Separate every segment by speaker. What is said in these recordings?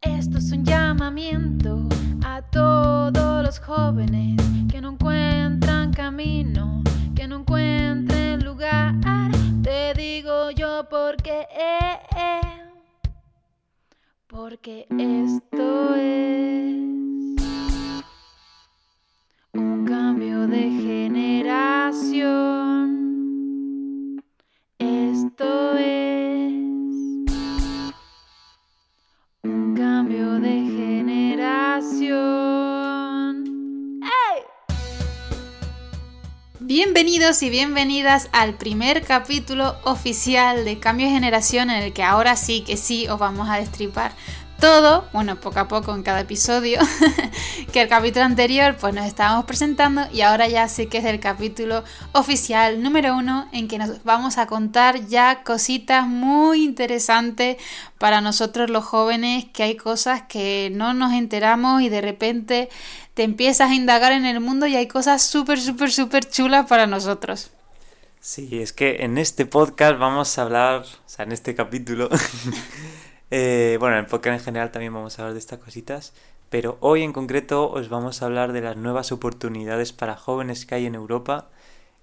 Speaker 1: Esto es un llamamiento a todos los jóvenes que no encuentran camino, que no encuentren lugar. Te digo yo porque, porque esto es un cambio de generación. Esto es
Speaker 2: Bienvenidos y bienvenidas al primer capítulo oficial de Cambio de Generación en el que ahora sí que sí os vamos a destripar todo, bueno, poco a poco en cada episodio, que el capítulo anterior pues nos estábamos presentando y ahora ya sí que es el capítulo oficial número uno en que nos vamos a contar ya cositas muy interesantes para nosotros los jóvenes, que hay cosas que no nos enteramos y de repente te empiezas a indagar en el mundo y hay cosas súper, súper, súper chulas para nosotros.
Speaker 3: Sí, es que en este podcast vamos a hablar, o sea, en este capítulo, eh, bueno, en podcast en general también vamos a hablar de estas cositas, pero hoy en concreto os vamos a hablar de las nuevas oportunidades para jóvenes que hay en Europa,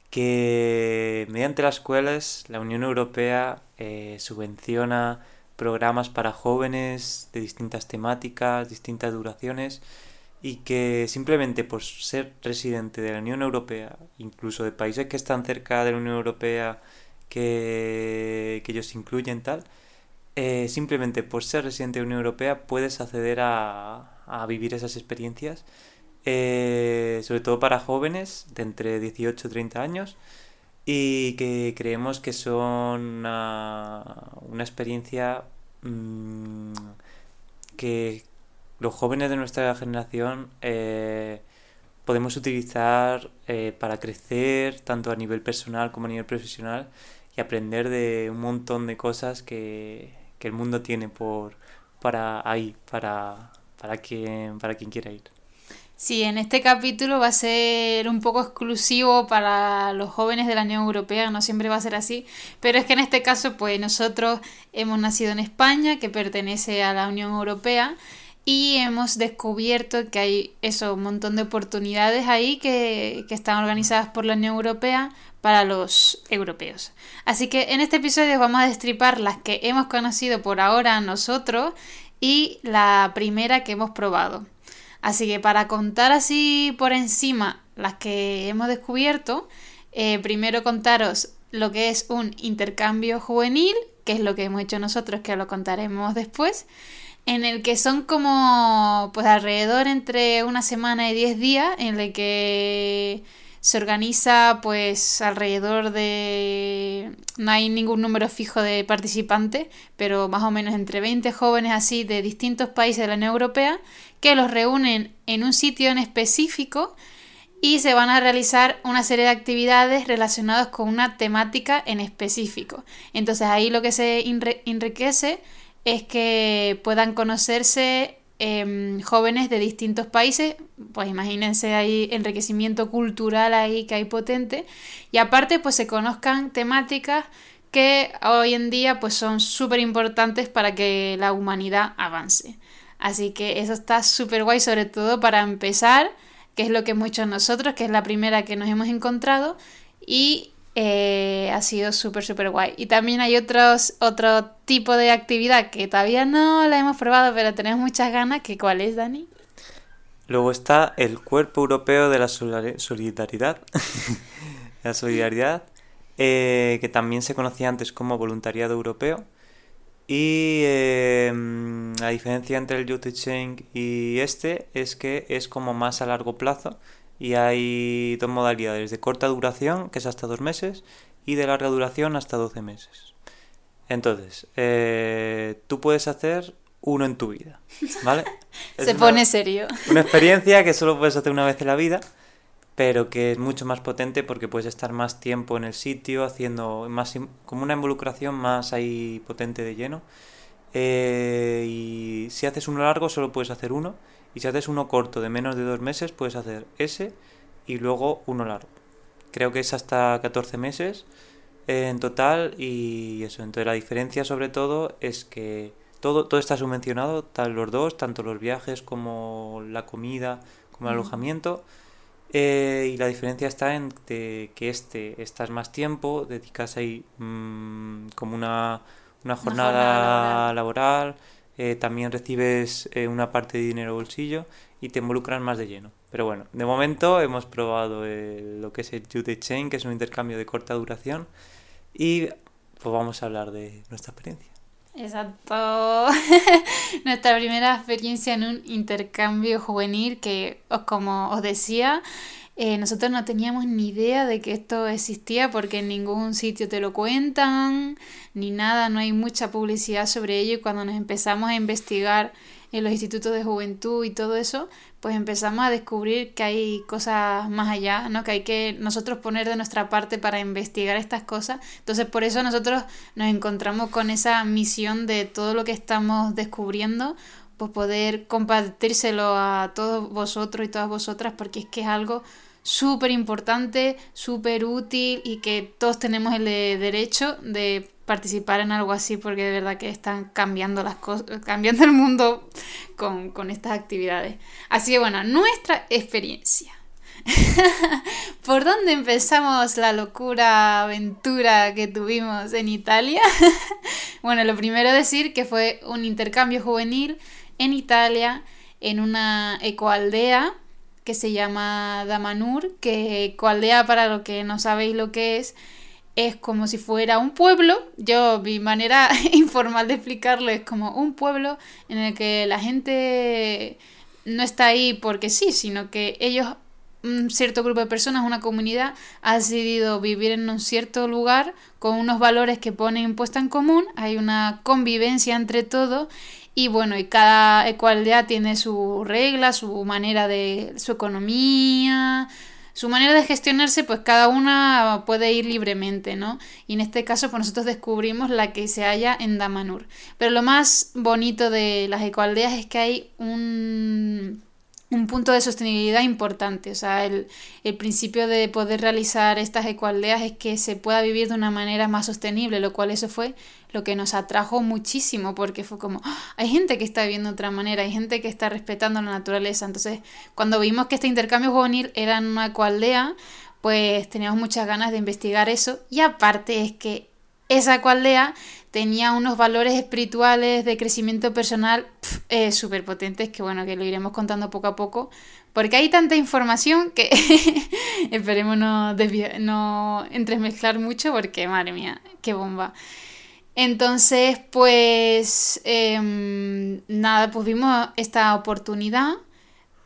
Speaker 3: que mediante las cuales la Unión Europea eh, subvenciona programas para jóvenes de distintas temáticas, distintas duraciones, y que simplemente por ser residente de la Unión Europea, incluso de países que están cerca de la Unión Europea, que, que ellos incluyen tal, eh, simplemente por ser residente de Unión Europea puedes acceder a, vivir esas experiencias, eh, sobre todo para jóvenes de entre 18 y 30 años, y que creemos que son una, una experiencia mm, que los jóvenes de nuestra generación eh, podemos utilizar eh, para crecer tanto a nivel personal como a nivel profesional y aprender de un montón de cosas que, que el mundo tiene por para ahí para para para quien quiera ir.
Speaker 2: Sí, en este capítulo va a ser un poco exclusivo para los jóvenes de la Unión Europea, no siempre va a ser así, pero es que en este caso pues nosotros hemos nacido en España, que pertenece a la Unión Europea, y hemos descubierto que hay eso, un montón de oportunidades ahí que, que están organizadas por la Unión Europea para los europeos. Así que en este episodio vamos a destripar las que hemos conocido por ahora nosotros y la primera que hemos probado. Así que para contar así por encima las que hemos descubierto, eh, primero contaros lo que es un intercambio juvenil, que es lo que hemos hecho nosotros, que lo contaremos después, en el que son como pues alrededor entre una semana y diez días, en el que se organiza pues alrededor de... no hay ningún número fijo de participantes, pero más o menos entre 20 jóvenes así de distintos países de la Unión Europea que los reúnen en un sitio en específico y se van a realizar una serie de actividades relacionadas con una temática en específico. Entonces ahí lo que se enriquece es que puedan conocerse eh, jóvenes de distintos países, pues imagínense ahí enriquecimiento cultural ahí que hay potente, y aparte pues se conozcan temáticas que hoy en día pues son súper importantes para que la humanidad avance. Así que eso está súper guay, sobre todo para empezar, que es lo que hemos hecho nosotros, que es la primera que nos hemos encontrado, y eh, ha sido súper, súper guay. Y también hay otros, otro tipo de actividad que todavía no la hemos probado, pero tenemos muchas ganas. que ¿Cuál es, Dani?
Speaker 3: Luego está el Cuerpo Europeo de la Solidaridad. la Solidaridad, eh, que también se conocía antes como Voluntariado Europeo. Y eh, la diferencia entre el Youth Exchange y este es que es como más a largo plazo y hay dos modalidades, de corta duración, que es hasta dos meses, y de larga duración hasta 12 meses. Entonces, eh, tú puedes hacer uno en tu vida, ¿vale?
Speaker 2: Se
Speaker 3: Es
Speaker 2: pone
Speaker 3: una-
Speaker 2: serio.
Speaker 3: Una experiencia que solo puedes hacer una vez en la vida, pero que es mucho más potente porque puedes estar más tiempo en el sitio, haciendo más como una involucración más ahí potente de lleno. Eh, y si haces uno largo, solo puedes hacer uno. Y si haces uno corto de menos de dos meses, puedes hacer ese y luego uno largo. Creo que es hasta 14 meses en total y eso. Entonces la diferencia sobre todo es que todo, todo está subvencionado, tal, los dos, tanto los viajes como la comida, como el alojamiento. Eh, y la diferencia está en que este estás más tiempo, dedicas ahí mm, como una, una jornada, laboral, eh, también recibes eh, una parte de dinero bolsillo y te involucran más de lleno. Pero bueno, de momento hemos probado lo que es el Jude Chain, que es un intercambio de corta duración, y pues vamos a hablar de nuestra experiencia.
Speaker 2: Exacto. Nuestra primera experiencia en un intercambio juvenil que, como os decía, eh, nosotros no teníamos ni idea de que esto existía porque en ningún sitio te lo cuentan, ni nada, no hay mucha publicidad sobre ello y cuando nos empezamos a investigar en los institutos de juventud y todo eso, pues empezamos a descubrir que hay cosas más allá, ¿no? Que hay que nosotros poner de nuestra parte para investigar estas cosas. Entonces, por eso nosotros nos encontramos con esa misión de todo lo que estamos descubriendo, pues poder compartírselo a todos vosotros y todas vosotras, porque es que es algo súper importante, súper útil y que todos tenemos el derecho de participar en algo así porque de verdad que están cambiando las cosas, cambiando el mundo con, con estas actividades. Así que bueno, nuestra experiencia. ¿Por dónde empezamos la locura aventura que tuvimos en Italia? bueno, lo primero decir que fue un intercambio juvenil en Italia, en una ecoaldea que se llama Damanur, que ecoaldea para lo que no sabéis lo que es, es como si fuera un pueblo. Yo, mi manera informal de explicarlo es como un pueblo en el que la gente no está ahí porque sí, sino que ellos, un cierto grupo de personas, una comunidad, ha decidido vivir en un cierto lugar con unos valores que ponen puesta en común, hay una convivencia entre todos y bueno, y cada ecualdea tiene su regla, su manera de su economía, su manera de gestionarse, pues cada una puede ir libremente, ¿no? Y en este caso, pues nosotros descubrimos la que se halla en Damanur. Pero lo más bonito de las ecoaldeas es que hay un un punto de sostenibilidad importante. O sea, el, el, principio de poder realizar estas ecoaldeas es que se pueda vivir de una manera más sostenible, lo cual eso fue lo que nos atrajo muchísimo, porque fue como, ¡Ah! hay gente que está viviendo de otra manera, hay gente que está respetando la naturaleza. Entonces, cuando vimos que este intercambio juvenil era en una ecoaldea, pues teníamos muchas ganas de investigar eso. Y aparte es que esa ecoaldea tenía unos valores espirituales de crecimiento personal eh, súper potentes que bueno, que lo iremos contando poco a poco, porque hay tanta información que esperemos no, no entremezclar mucho porque madre mía, qué bomba. Entonces, pues em, nada, pues vimos esta oportunidad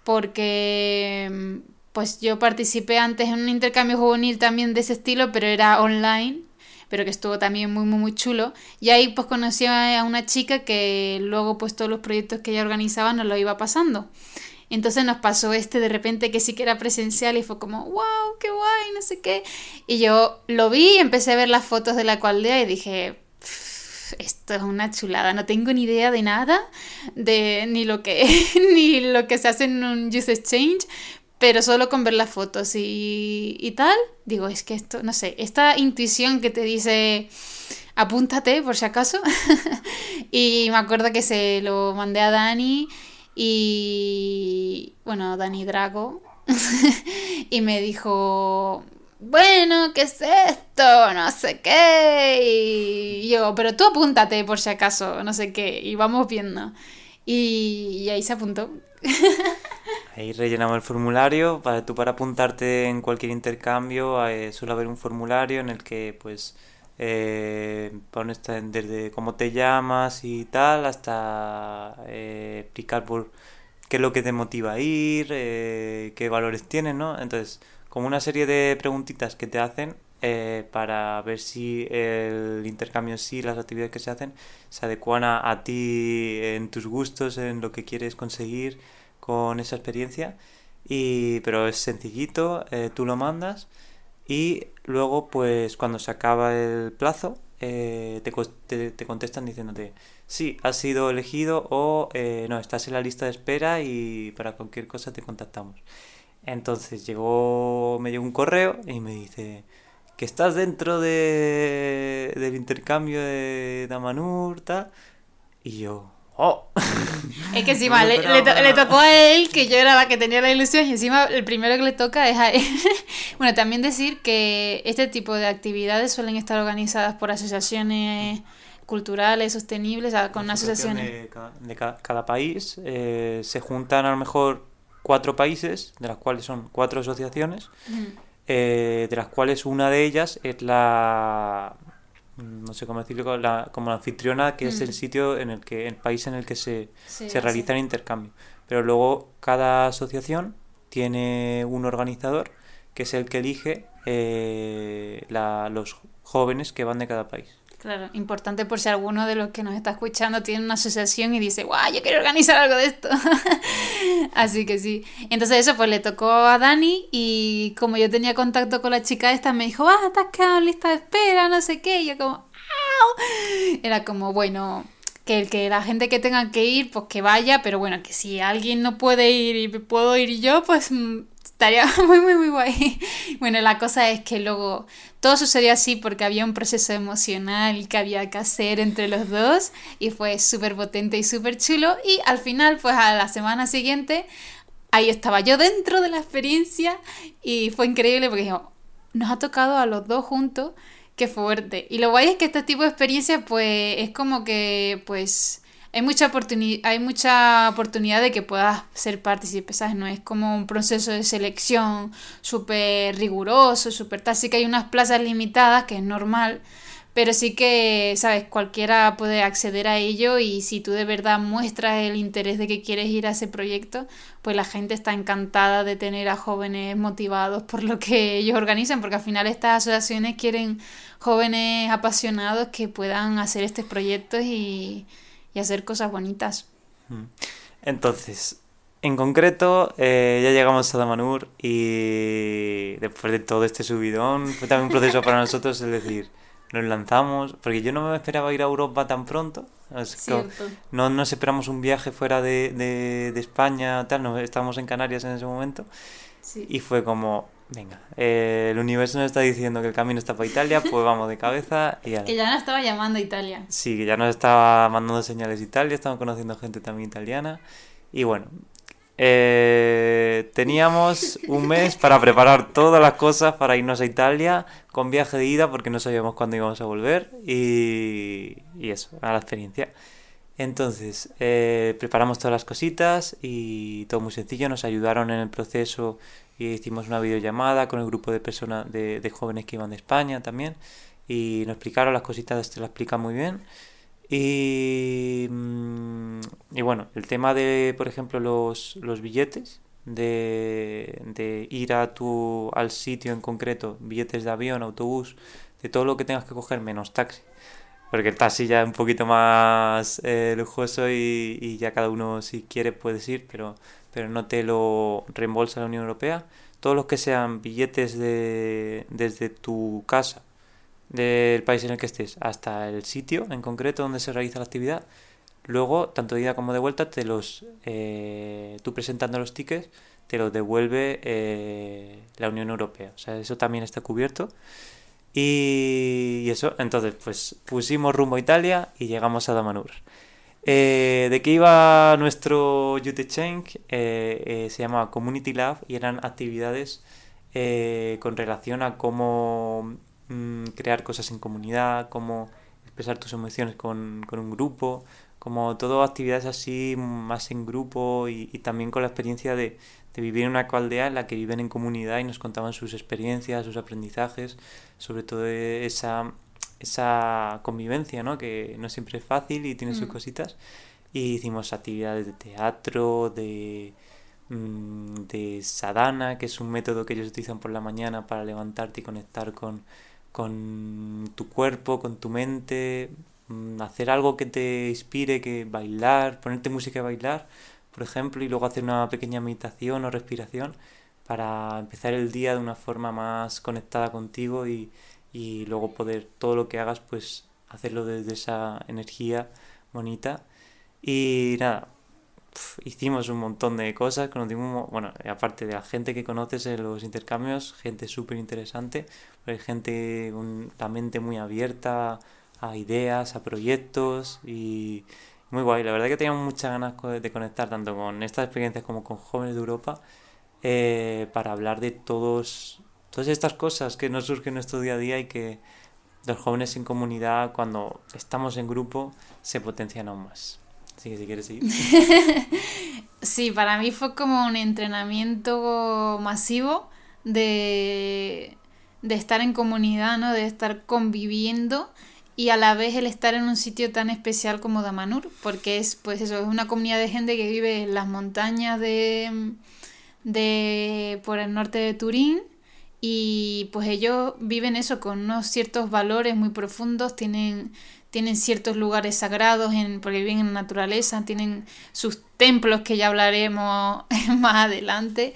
Speaker 2: porque pues yo participé antes en un intercambio juvenil también de ese estilo, pero era online pero que estuvo también muy, muy, muy chulo. Y ahí pues conocí a una chica que luego pues todos los proyectos que ella organizaba nos lo iba pasando. Entonces nos pasó este de repente que sí que era presencial y fue como, wow, qué guay, no sé qué. Y yo lo vi y empecé a ver las fotos de la cualdea y dije, esto es una chulada, no tengo ni idea de nada, de ni lo que, ni lo que se hace en un Youth Exchange, pero solo con ver las fotos y, y tal, digo, es que esto, no sé, esta intuición que te dice, apúntate por si acaso. y me acuerdo que se lo mandé a Dani y, bueno, Dani Drago. y me dijo, bueno, ¿qué es esto? No sé qué. Y yo, pero tú apúntate por si acaso, no sé qué. Y vamos viendo. Y, y ahí se apuntó.
Speaker 3: Ahí rellenamos el formulario. Para, tú para apuntarte en cualquier intercambio eh, suele haber un formulario en el que pues eh, pones desde cómo te llamas y tal hasta eh, explicar por qué es lo que te motiva a ir, eh, qué valores tienes, ¿no? Entonces, como una serie de preguntitas que te hacen para ver si el intercambio en sí, las actividades que se hacen, se adecuan a, ti en tus gustos, en lo que quieres conseguir con esa experiencia. Y, pero es sencillito, eh, tú lo mandas y luego pues cuando se acaba el plazo eh, te, te, contestan diciéndote sí, has sido elegido o eh, no, estás en la lista de espera y para cualquier cosa te contactamos. Entonces llegó, me llegó un correo y me dice que estás dentro de, del intercambio de Damanur, Y yo, ¡oh!
Speaker 2: Es que encima
Speaker 3: No
Speaker 2: le, to- tocó a él, que yo era la que tenía la ilusión, y encima el primero que le toca es a él. bueno, también decir que este tipo de actividades suelen estar organizadas por asociaciones culturales, sostenibles, con asociaciones.
Speaker 3: de, ca- de ca- cada país. eh, se juntan a lo mejor cuatro países, de las cuales son cuatro asociaciones. Eh, de las cuales una de ellas es la mm, no sé cómo decirlo la, como la anfitriona que es
Speaker 2: Mm.
Speaker 3: el sitio en el que el país en el que se,
Speaker 2: Sí,
Speaker 3: se realiza el intercambio. Pero luego cada asociación tiene un organizador que es el que elige eh, la- los jóvenes que van de cada país
Speaker 2: Claro, importante por si alguno de los que nos está escuchando tiene una asociación y dice, guau, yo quiero organizar algo de esto. Así que sí. Entonces eso pues le tocó a Dani y como yo tenía contacto con la chica esta me dijo, ah, has quedado lista de espera, no sé qué. Y yo como, ¡au! Era como, bueno, que el que la gente que tenga que ir, pues que vaya, pero bueno, que si alguien no puede ir y puedo ir yo, pues mm, estaría muy, muy, muy guay. Bueno, la cosa es que luego todo sucedió así porque había un proceso emocional que había que hacer entre los dos y fue súper potente y súper chulo. Y al final, pues a la semana siguiente, ahí estaba yo dentro de la experiencia y fue increíble porque dijo, nos ha tocado a los dos juntos, qué fuerte. Y lo guay es que este tipo de experiencias, pues es como que, pues hay mucha, hay mucha oportunidad de que puedas ser partícipe, ¿sabes? No es como un proceso de selección súper riguroso, súper tal. Sí que hay unas plazas limitadas, que es normal, pero sí que, ¿sabes? Cualquiera puede acceder a ello y si tú de verdad muestras el interés de que quieres ir a ese proyecto, pues la gente está encantada de tener a jóvenes motivados por lo que ellos organizan, porque al final estas asociaciones quieren jóvenes apasionados que puedan hacer estos proyectos y, y hacer cosas bonitas.
Speaker 3: Entonces, en concreto, eh, ya llegamos a Damanur y después de todo este subidón, fue también un proceso para nosotros, es decir, nos lanzamos, porque yo no me esperaba ir a Europa tan pronto. no nos esperamos un viaje fuera de, de, de España, tal, no, estábamos en Canarias en ese momento
Speaker 2: Sí.
Speaker 3: y fue como, venga, eh, el universo nos está diciendo que el camino está para Italia, pues vamos de cabeza y ala.
Speaker 2: Que ya no estaba llamando a Italia.
Speaker 3: Sí, que ya nos estaba mandando señales Italia, estamos conociendo gente también italiana. Y bueno, eh, teníamos un mes para preparar todas las cosas para irnos a Italia con viaje de ida porque no sabíamos cuándo íbamos a volver y, y eso, a la experiencia. Entonces, eh, preparamos todas las cositas y todo muy sencillo. Nos ayudaron en el proceso y hicimos una videollamada con el grupo de personas, de, de jóvenes que iban de España también. Y nos explicaron las cositas, te lo explican muy bien. Y, mm, y bueno, el tema de, por ejemplo, los, los billetes, de, de ir a tu, al sitio en concreto, billetes de avión, autobús, de todo lo que tengas que coger menos taxi. Porque el taxi ya un poquito más eh, lujoso y, y ya cada uno si quiere puedes ir, pero, pero no te lo reembolsa la Unión Europea. Todos los que sean billetes de, desde tu casa, del país en el que estés, hasta el sitio en concreto donde se realiza la actividad, luego, tanto de ida como de vuelta, te los, eh, tú presentando los tickets, te los devuelve eh, la Unión Europea. O sea, eso también está cubierto. Y, eso, entonces, pues pusimos rumbo a Italia y llegamos a Damanur. Eh, ¿De qué iba nuestro Youth? Eh, eh, se llamaba Community Lab y eran actividades eh, con relación a cómo mm, crear cosas en comunidad, cómo expresar tus emociones con, con un grupo, como todo actividades así más en grupo y, y también con la experiencia de, de vivir en una aldea en la que viven en comunidad y nos contaban sus experiencias, sus aprendizajes, sobre todo esa, esa convivencia, ¿no? que no siempre es fácil y tiene sus
Speaker 2: Mm.
Speaker 3: cositas. Y hicimos actividades de teatro, de, mm, de sadhana, que es un método que ellos utilizan por la mañana para levantarte y conectar con, con tu cuerpo, con tu mente, hacer algo que te inspire, que bailar, ponerte música y bailar, por ejemplo, y luego hacer una pequeña meditación o respiración para empezar el día de una forma más conectada contigo y, y luego poder todo lo que hagas pues hacerlo desde esa energía bonita. Y nada hicimos un montón de cosas conocimos bueno aparte de la gente que conoces en los intercambios gente súper interesante gente con la mente muy abierta a ideas a proyectos y, muy guay. La verdad que teníamos muchas ganas de conectar tanto con estas experiencias como con jóvenes de Europa eh, para hablar de todos, todas estas cosas que nos surgen en nuestro día a día y que los jóvenes en comunidad, cuando estamos en grupo, se potencian aún más. Así que si quieres seguir.
Speaker 2: sí, para mí fue como un entrenamiento masivo de, de estar en comunidad, ¿no? De estar conviviendo y a la vez el estar en un sitio tan especial como Damanur, porque es pues eso, es una comunidad de gente que vive en las montañas de, de por el norte de Turín y pues ellos viven eso con unos ciertos valores muy profundos, tienen, tienen ciertos lugares sagrados en, porque viven en la naturaleza, tienen sus templos que ya hablaremos más adelante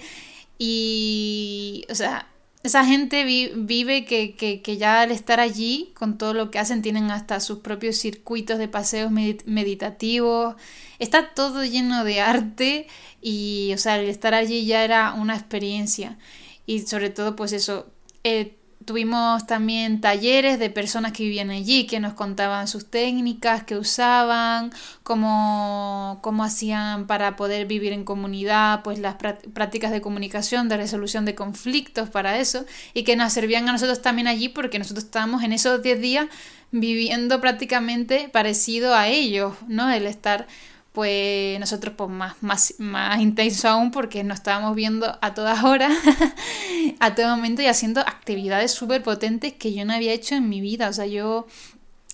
Speaker 2: y o sea, esa gente vive que, que, que, ya al estar allí, con todo lo que hacen, tienen hasta sus propios circuitos de paseos meditativos. Está todo lleno de arte y, o sea, el estar allí ya era una experiencia. Y sobre todo, pues eso, eh, Tuvimos también talleres de personas que vivían allí, que nos contaban sus técnicas que usaban, cómo, cómo hacían para poder vivir en comunidad, pues las prácticas de comunicación, de resolución de conflictos para eso, y que nos servían a nosotros también allí porque nosotros estábamos en esos 10 días viviendo prácticamente parecido a ellos, ¿no? El estar pues nosotros pues más, más, más intenso aún porque nos estábamos viendo a todas horas, a todo momento y haciendo actividades súper potentes que yo no había hecho en mi vida. O sea, yo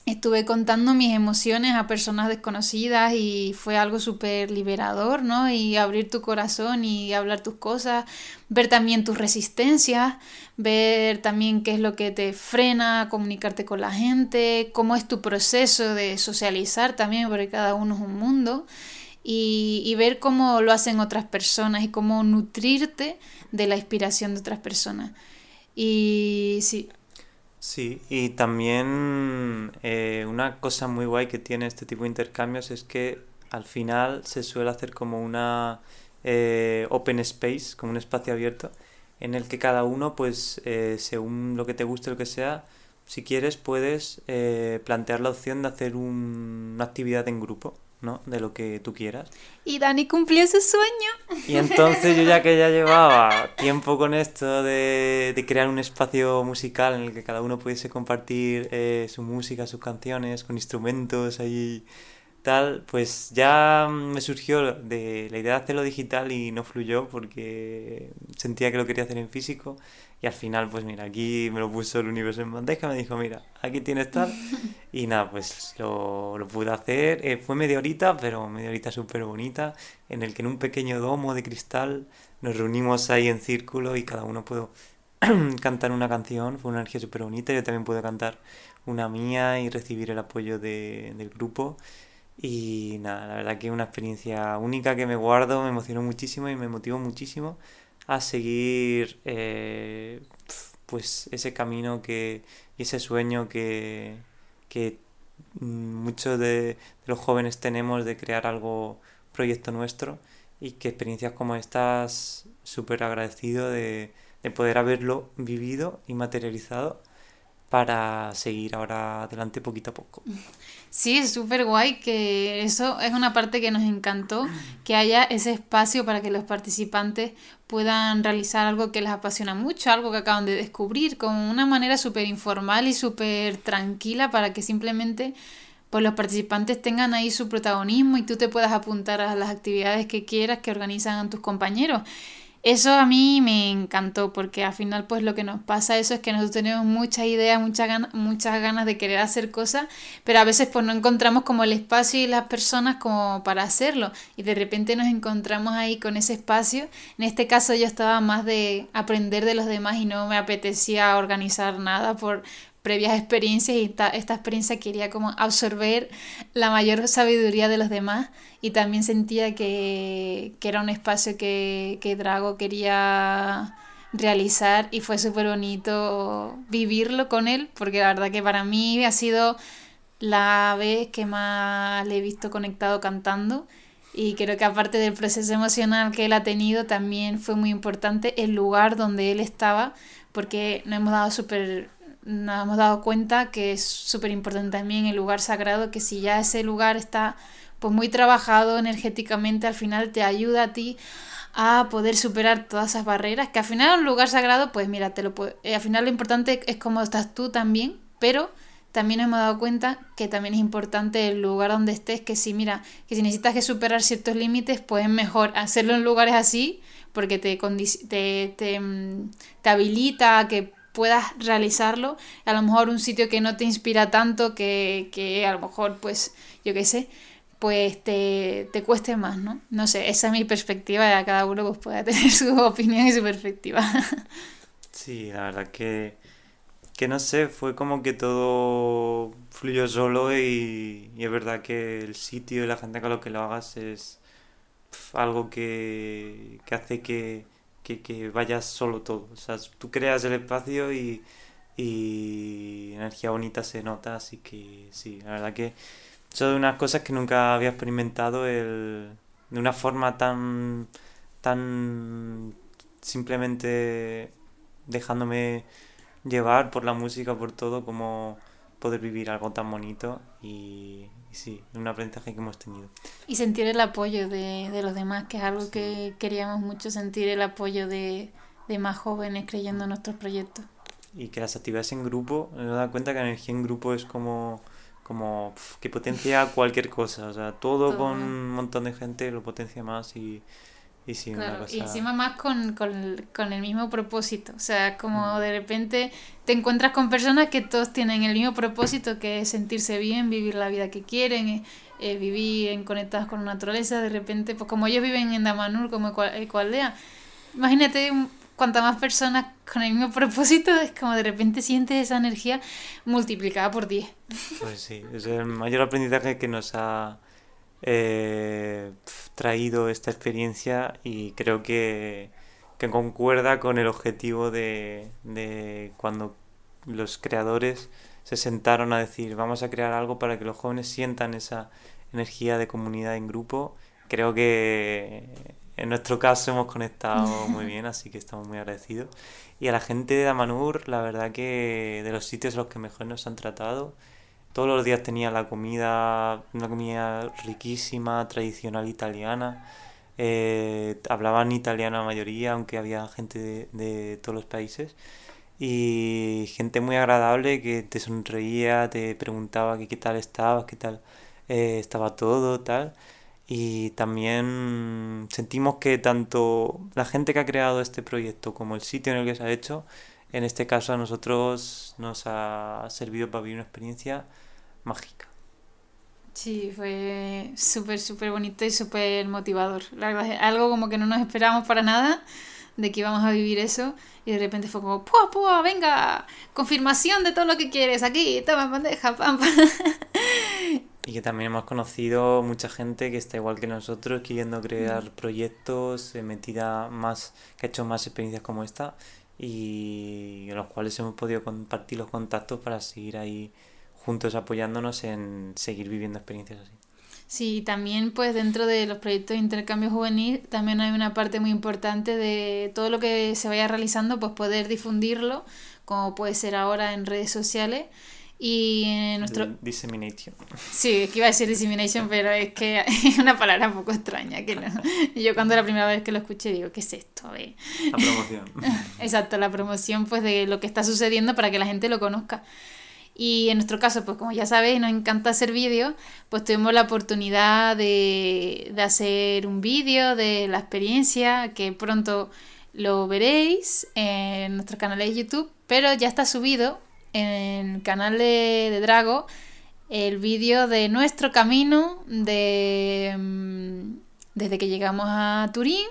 Speaker 2: estuve contando mis emociones a personas desconocidas y fue algo súper liberador, ¿no? Y abrir tu corazón y hablar tus cosas, ver también tus resistencias, ver también qué es lo que te frena a comunicarte con la gente, cómo es tu proceso de socializar también, porque cada uno es un mundo, y, y ver cómo lo hacen otras personas y cómo nutrirte de la inspiración de otras personas. Y sí,
Speaker 3: Sí, y también eh, una cosa muy guay que tiene este tipo de intercambios es que al final se suele hacer como una eh, open space, como un espacio abierto, en el que cada uno, pues, eh, según lo que te guste, lo que sea, si quieres, puedes plantear la opción de hacer una actividad en grupo. ¿No? De lo que tú quieras.
Speaker 2: Y Dani cumplió su sueño.
Speaker 3: Y entonces yo ya que ya llevaba tiempo con esto de, de crear un espacio musical en el que cada uno pudiese compartir eh, su música, sus canciones, con instrumentos ahí tal, pues ya me surgió de la idea de hacerlo digital y no fluyó porque sentía que lo quería hacer en físico y al final, pues mira, aquí me lo puso el universo en bandeja, me dijo, mira, aquí tienes tal. Y nada, pues lo, lo pude hacer. Eh, fue media horita, pero media horita súper bonita, en el que en un pequeño domo de cristal nos reunimos ahí en círculo y cada uno pudo cantar una canción. Fue una energía súper bonita. Yo también pude cantar una mía y recibir el apoyo de, del grupo. Y nada, la verdad que una experiencia única que me guardo, me emocionó muchísimo y me motivó muchísimo a seguir eh, pues ese camino que, y ese sueño que, que muchos de, los jóvenes tenemos de crear algo, proyecto nuestro y que experiencias como estas, súper agradecido de, de poder haberlo vivido y materializado para seguir ahora adelante poquito a poco.
Speaker 2: Sí, es súper guay que eso es una parte que nos encantó, que haya ese espacio para que los participantes puedan realizar algo que les apasiona mucho, algo que acaban de descubrir, con una manera súper informal y súper tranquila para que simplemente pues los participantes tengan ahí su protagonismo y tú te puedas apuntar a las actividades que quieras que organizan tus compañeros. Eso a mí me encantó porque al final pues lo que nos pasa eso es que nosotros tenemos muchas ideas, muchas ganas, muchas ganas de querer hacer cosas, pero a veces pues no encontramos como el espacio y las personas como para hacerlo y de repente nos encontramos ahí con ese espacio. En este caso yo estaba más de aprender de los demás y no me apetecía organizar nada por previas experiencias y esta, esta experiencia quería como absorber la mayor sabiduría de los demás y también sentía que, que era un espacio que, que Drago quería realizar y fue súper bonito vivirlo con él porque la verdad que para mí ha sido la vez que más le he visto conectado cantando y creo que aparte del proceso emocional que él ha tenido también fue muy importante el lugar donde él estaba porque nos hemos dado súper nos hemos dado cuenta que es súper importante también el lugar sagrado, que si ya ese lugar está pues muy trabajado energéticamente, al final te ayuda a ti a poder superar todas esas barreras, que al final un lugar sagrado, pues mira, te lo eh, al final lo importante es cómo estás tú también, pero también hemos dado cuenta que también es importante el lugar donde estés, que si mira, que si necesitas que superar ciertos límites, pues es mejor hacerlo en lugares así, porque te, te, te, mm, te habilita a que puedas realizarlo. A lo mejor un sitio que no te inspira tanto, que, que a lo mejor, pues, yo qué sé, pues te, te, cueste más, ¿no? No sé, esa es mi perspectiva, cada uno pues puede tener su opinión y su perspectiva.
Speaker 3: Sí, la verdad que que no sé, fue como que todo fluyó solo y, es verdad que el sitio y la gente con lo que lo hagas es algo que, hace que, vayas solo todo. O sea, tú creas el espacio y, y energía bonita se nota, así que sí, la verdad que son unas cosas que nunca había experimentado el, de una forma tan, tan simplemente dejándome llevar por la música, por todo, como poder vivir algo tan bonito y, sí, un aprendizaje que hemos tenido.
Speaker 2: Y sentir el apoyo de, de los demás, que es algo que queríamos mucho, sentir el apoyo de, de más jóvenes creyendo en nuestros proyectos.
Speaker 3: Y que las actividades en grupo, nos da cuenta que la energía en grupo es como como que potencia cualquier cosa, o sea, todo, con un montón de gente lo potencia más y, y sí,
Speaker 2: claro, y encima más con, con, con, el mismo propósito. O sea, como de repente te encuentras con personas que todos tienen el mismo propósito, que es sentirse bien, vivir la vida que quieren, eh, eh, vivir en conectadas con la naturaleza. De repente, pues como ellos viven en Damanur, como Ecualdea, imagínate cuanta más personas con el mismo propósito, es como de repente sientes esa energía multiplicada por 10.
Speaker 3: Pues sí, es el mayor aprendizaje que nos ha eh, traído esta experiencia y creo que, concuerda con el objetivo de, de cuando los creadores se sentaron a decir vamos a crear algo para que los jóvenes sientan esa energía de comunidad en grupo. Creo que en nuestro caso hemos conectado muy bien, así que estamos muy agradecidos. Y a la gente de Damanur, la verdad que de los sitios los que mejor nos han tratado, todos los días tenía la comida, una comida riquísima, tradicional italiana. Eh, hablaban italiano la mayoría, aunque había gente de, todos los países. Y gente muy agradable que te sonreía, te preguntaba que qué tal estabas, qué tal eh, estaba todo, tal. Y también sentimos que tanto la gente que ha creado este proyecto como el sitio en el que se ha hecho, en este caso a nosotros nos ha servido para vivir una experiencia mágica.
Speaker 2: Sí, fue súper, súper bonito y súper motivador. La verdad es algo como que no nos esperábamos para nada de que íbamos a vivir eso y de repente fue como, ¡pua, pua! Venga, confirmación de todo lo que quieres aquí, toma bandeja, pam, pam.
Speaker 3: Y que también hemos conocido mucha gente que está igual que nosotros, queriendo crear proyectos, eh, metida más, que ha hecho más experiencias como esta y los cuales hemos podido compartir los contactos para seguir ahí juntos apoyándonos en seguir viviendo experiencias así.
Speaker 2: Sí, también pues dentro de los proyectos de intercambio juvenil también hay una parte muy importante de todo lo que se vaya realizando, pues poder difundirlo, como puede ser ahora en redes sociales. Y en nuestro...
Speaker 3: Dissemination.
Speaker 2: Sí, es que iba a decir dissemination, pero es que es una palabra un poco extraña. que no. Yo cuando la primera vez que lo escuché digo, ¿qué es esto?
Speaker 3: La promoción.
Speaker 2: Exacto, la promoción pues de lo que está sucediendo para que la gente lo conozca. Y en nuestro caso, pues como ya sabéis, nos encanta hacer vídeos, pues tuvimos la oportunidad de, de hacer un vídeo de la experiencia, que pronto lo veréis en nuestro canal de YouTube, pero ya está subido en el canal de, de Drago el vídeo de nuestro camino de, mm, desde que llegamos a Turín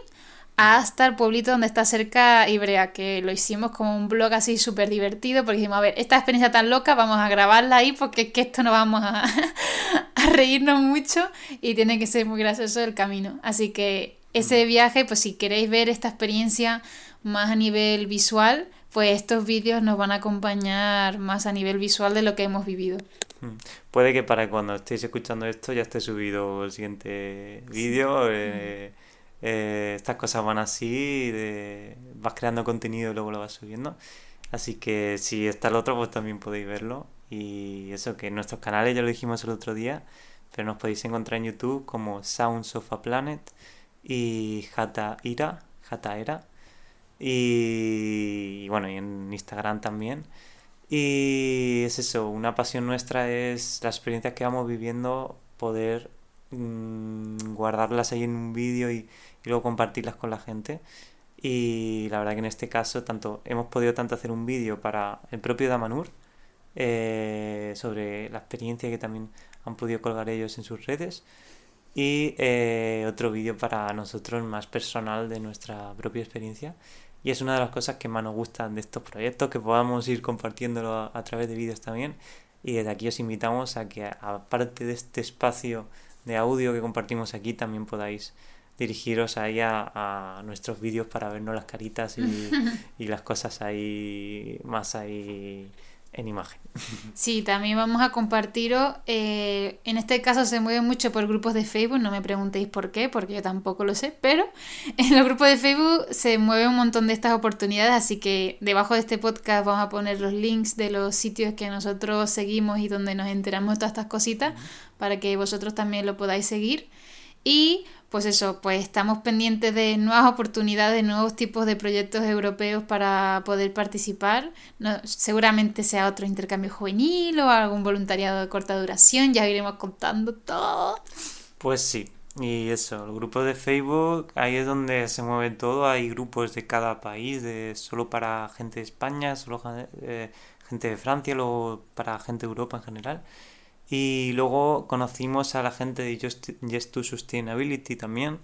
Speaker 2: hasta el pueblito donde está cerca Ibrea, que lo hicimos como un blog así súper divertido, porque dijimos, a ver, esta experiencia tan loca, vamos a grabarla ahí, porque es que esto no vamos a, a reírnos mucho y tiene que ser muy gracioso el camino. Así que ese viaje, pues si queréis ver esta experiencia más a nivel visual, pues estos vídeos nos van a acompañar más a nivel visual de lo que hemos vivido.
Speaker 3: Mm. Puede que para cuando estéis escuchando esto ya esté subido el siguiente vídeo. Eh, eh, estas cosas van así, vas creando contenido y luego lo vas subiendo. Así que si está el otro, pues también podéis verlo. Y eso que en nuestros canales, ya lo dijimos el otro día, pero nos podéis encontrar en YouTube como Sounds of a Planet y Jata Ira, Era. Y, bueno, y en Instagram también. Y es eso, una pasión nuestra es las experiencias que vamos viviendo, poder mm, guardarlas ahí en un vídeo y, luego compartirlas con la gente. Y la verdad que en este caso tanto hemos podido tanto hacer un vídeo para el propio Damanur eh, sobre la experiencia que también han podido colgar ellos en sus redes y eh, otro vídeo para nosotros más personal de nuestra propia experiencia y es una de las cosas que más nos gustan de estos proyectos, que podamos ir compartiéndolo a, través de vídeos también. Y desde aquí os invitamos a que, aparte de este espacio de audio que compartimos aquí, también podáis dirigiros ahí a, nuestros vídeos para vernos las caritas y, y las cosas ahí más ahí en imagen.
Speaker 2: Sí, también vamos a compartiros. Eh, en este caso se mueve mucho por grupos de Facebook, no me preguntéis por qué, porque yo tampoco lo sé, pero en los grupos de Facebook se mueve un montón de estas oportunidades, así que debajo de este podcast vamos a poner los links de los sitios que nosotros seguimos y donde nos enteramos de todas estas cositas, para que vosotros también lo podáis seguir. Y pues eso, pues estamos pendientes de nuevas oportunidades, nuevos tipos de proyectos europeos para poder participar. seguramente sea otro intercambio juvenil o algún voluntariado de corta duración, ya iremos contando todo.
Speaker 3: Pues sí, y eso, el grupo de Facebook, ahí es donde se mueve todo, hay grupos de cada país, de solo para gente de España, solo eh, gente de Francia, luego para gente de Europa en general. Y luego conocimos a la gente de Just, to Sustainability también,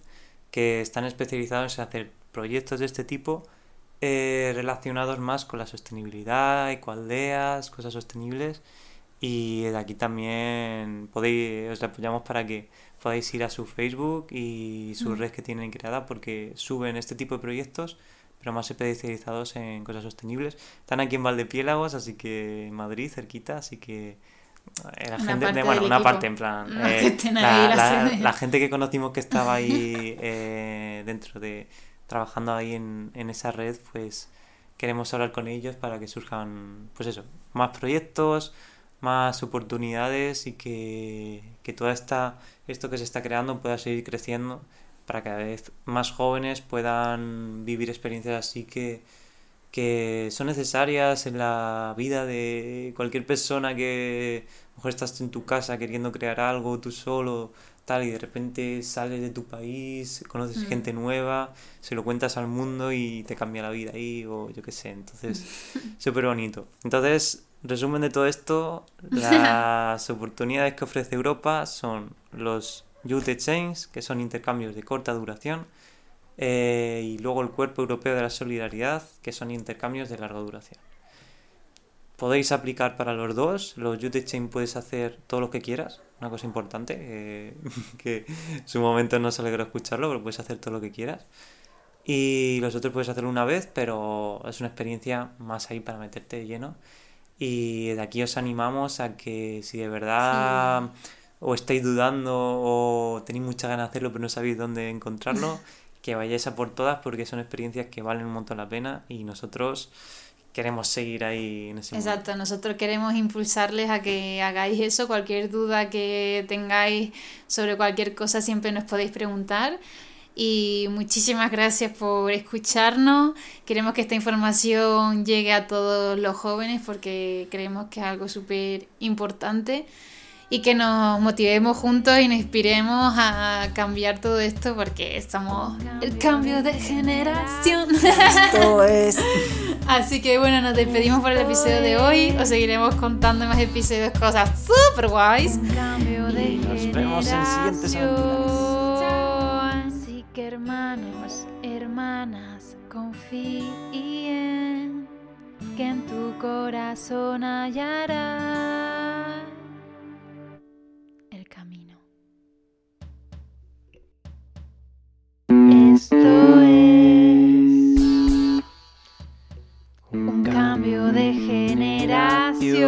Speaker 3: que están especializados en hacer proyectos de este tipo eh, relacionados más con la sostenibilidad, ecoaldeas, cosas sostenibles. Y de aquí también podéis, os apoyamos para que podáis ir a su Facebook y su mm. red que tienen creada porque suben este tipo de proyectos, pero más especializados en cosas sostenibles. Están aquí en Valdepiélagos, así que en Madrid, cerquita, así que la gente de, bueno, una parte en plan. Eh, la, gente que conocimos que estaba ahí eh, dentro de. trabajando ahí en, en, esa red, pues queremos hablar con ellos para que surjan, pues eso, más proyectos, más oportunidades y que, que toda esta. esto que se está creando pueda seguir creciendo para que cada vez más jóvenes puedan vivir experiencias así que que son necesarias en la vida de cualquier persona que a lo mejor estás en tu casa queriendo crear algo tú solo, tal, y de repente sales de tu país, conoces mm. gente nueva, se lo cuentas al mundo y te cambia la vida ahí, o yo qué sé, entonces, súper bonito. Entonces, resumen de todo esto, las oportunidades que ofrece Europa son los Youth Exchange, que son intercambios de corta duración, eh, y luego el Cuerpo Europeo de la Solidaridad, que son intercambios de larga duración. Podéis aplicar para los dos. Los Youth Exchange puedes hacer todo lo que quieras. Una cosa importante, eh, que en su momento no se alegró escucharlo, pero puedes hacer todo lo que quieras. Y los otros puedes hacerlo una vez, pero es una experiencia más ahí para meterte lleno. Y de aquí os animamos a que si de verdad o estáis dudando o tenéis mucha ganas de hacerlo pero no sabéis dónde encontrarlo, que vayáis a por todas porque son experiencias que valen un montón la pena y nosotros queremos seguir ahí
Speaker 2: Exacto, nosotros queremos impulsarles a que hagáis eso, cualquier duda que tengáis sobre cualquier cosa siempre nos podéis preguntar. Y muchísimas gracias por escucharnos. Queremos que esta información llegue a todos los jóvenes porque creemos que es algo súper importante y que nos motivemos juntos y nos inspiremos a cambiar todo esto porque estamos el cambio de generación. Esto es. Así que bueno, nos despedimos por el episodio de hoy. Os seguiremos contando en más episodios cosas super guays.
Speaker 3: Y nos vemos en siguientes
Speaker 1: Así que hermanos, hermanas, confíen que en tu corazón hallarás Esto es un cambio de generación.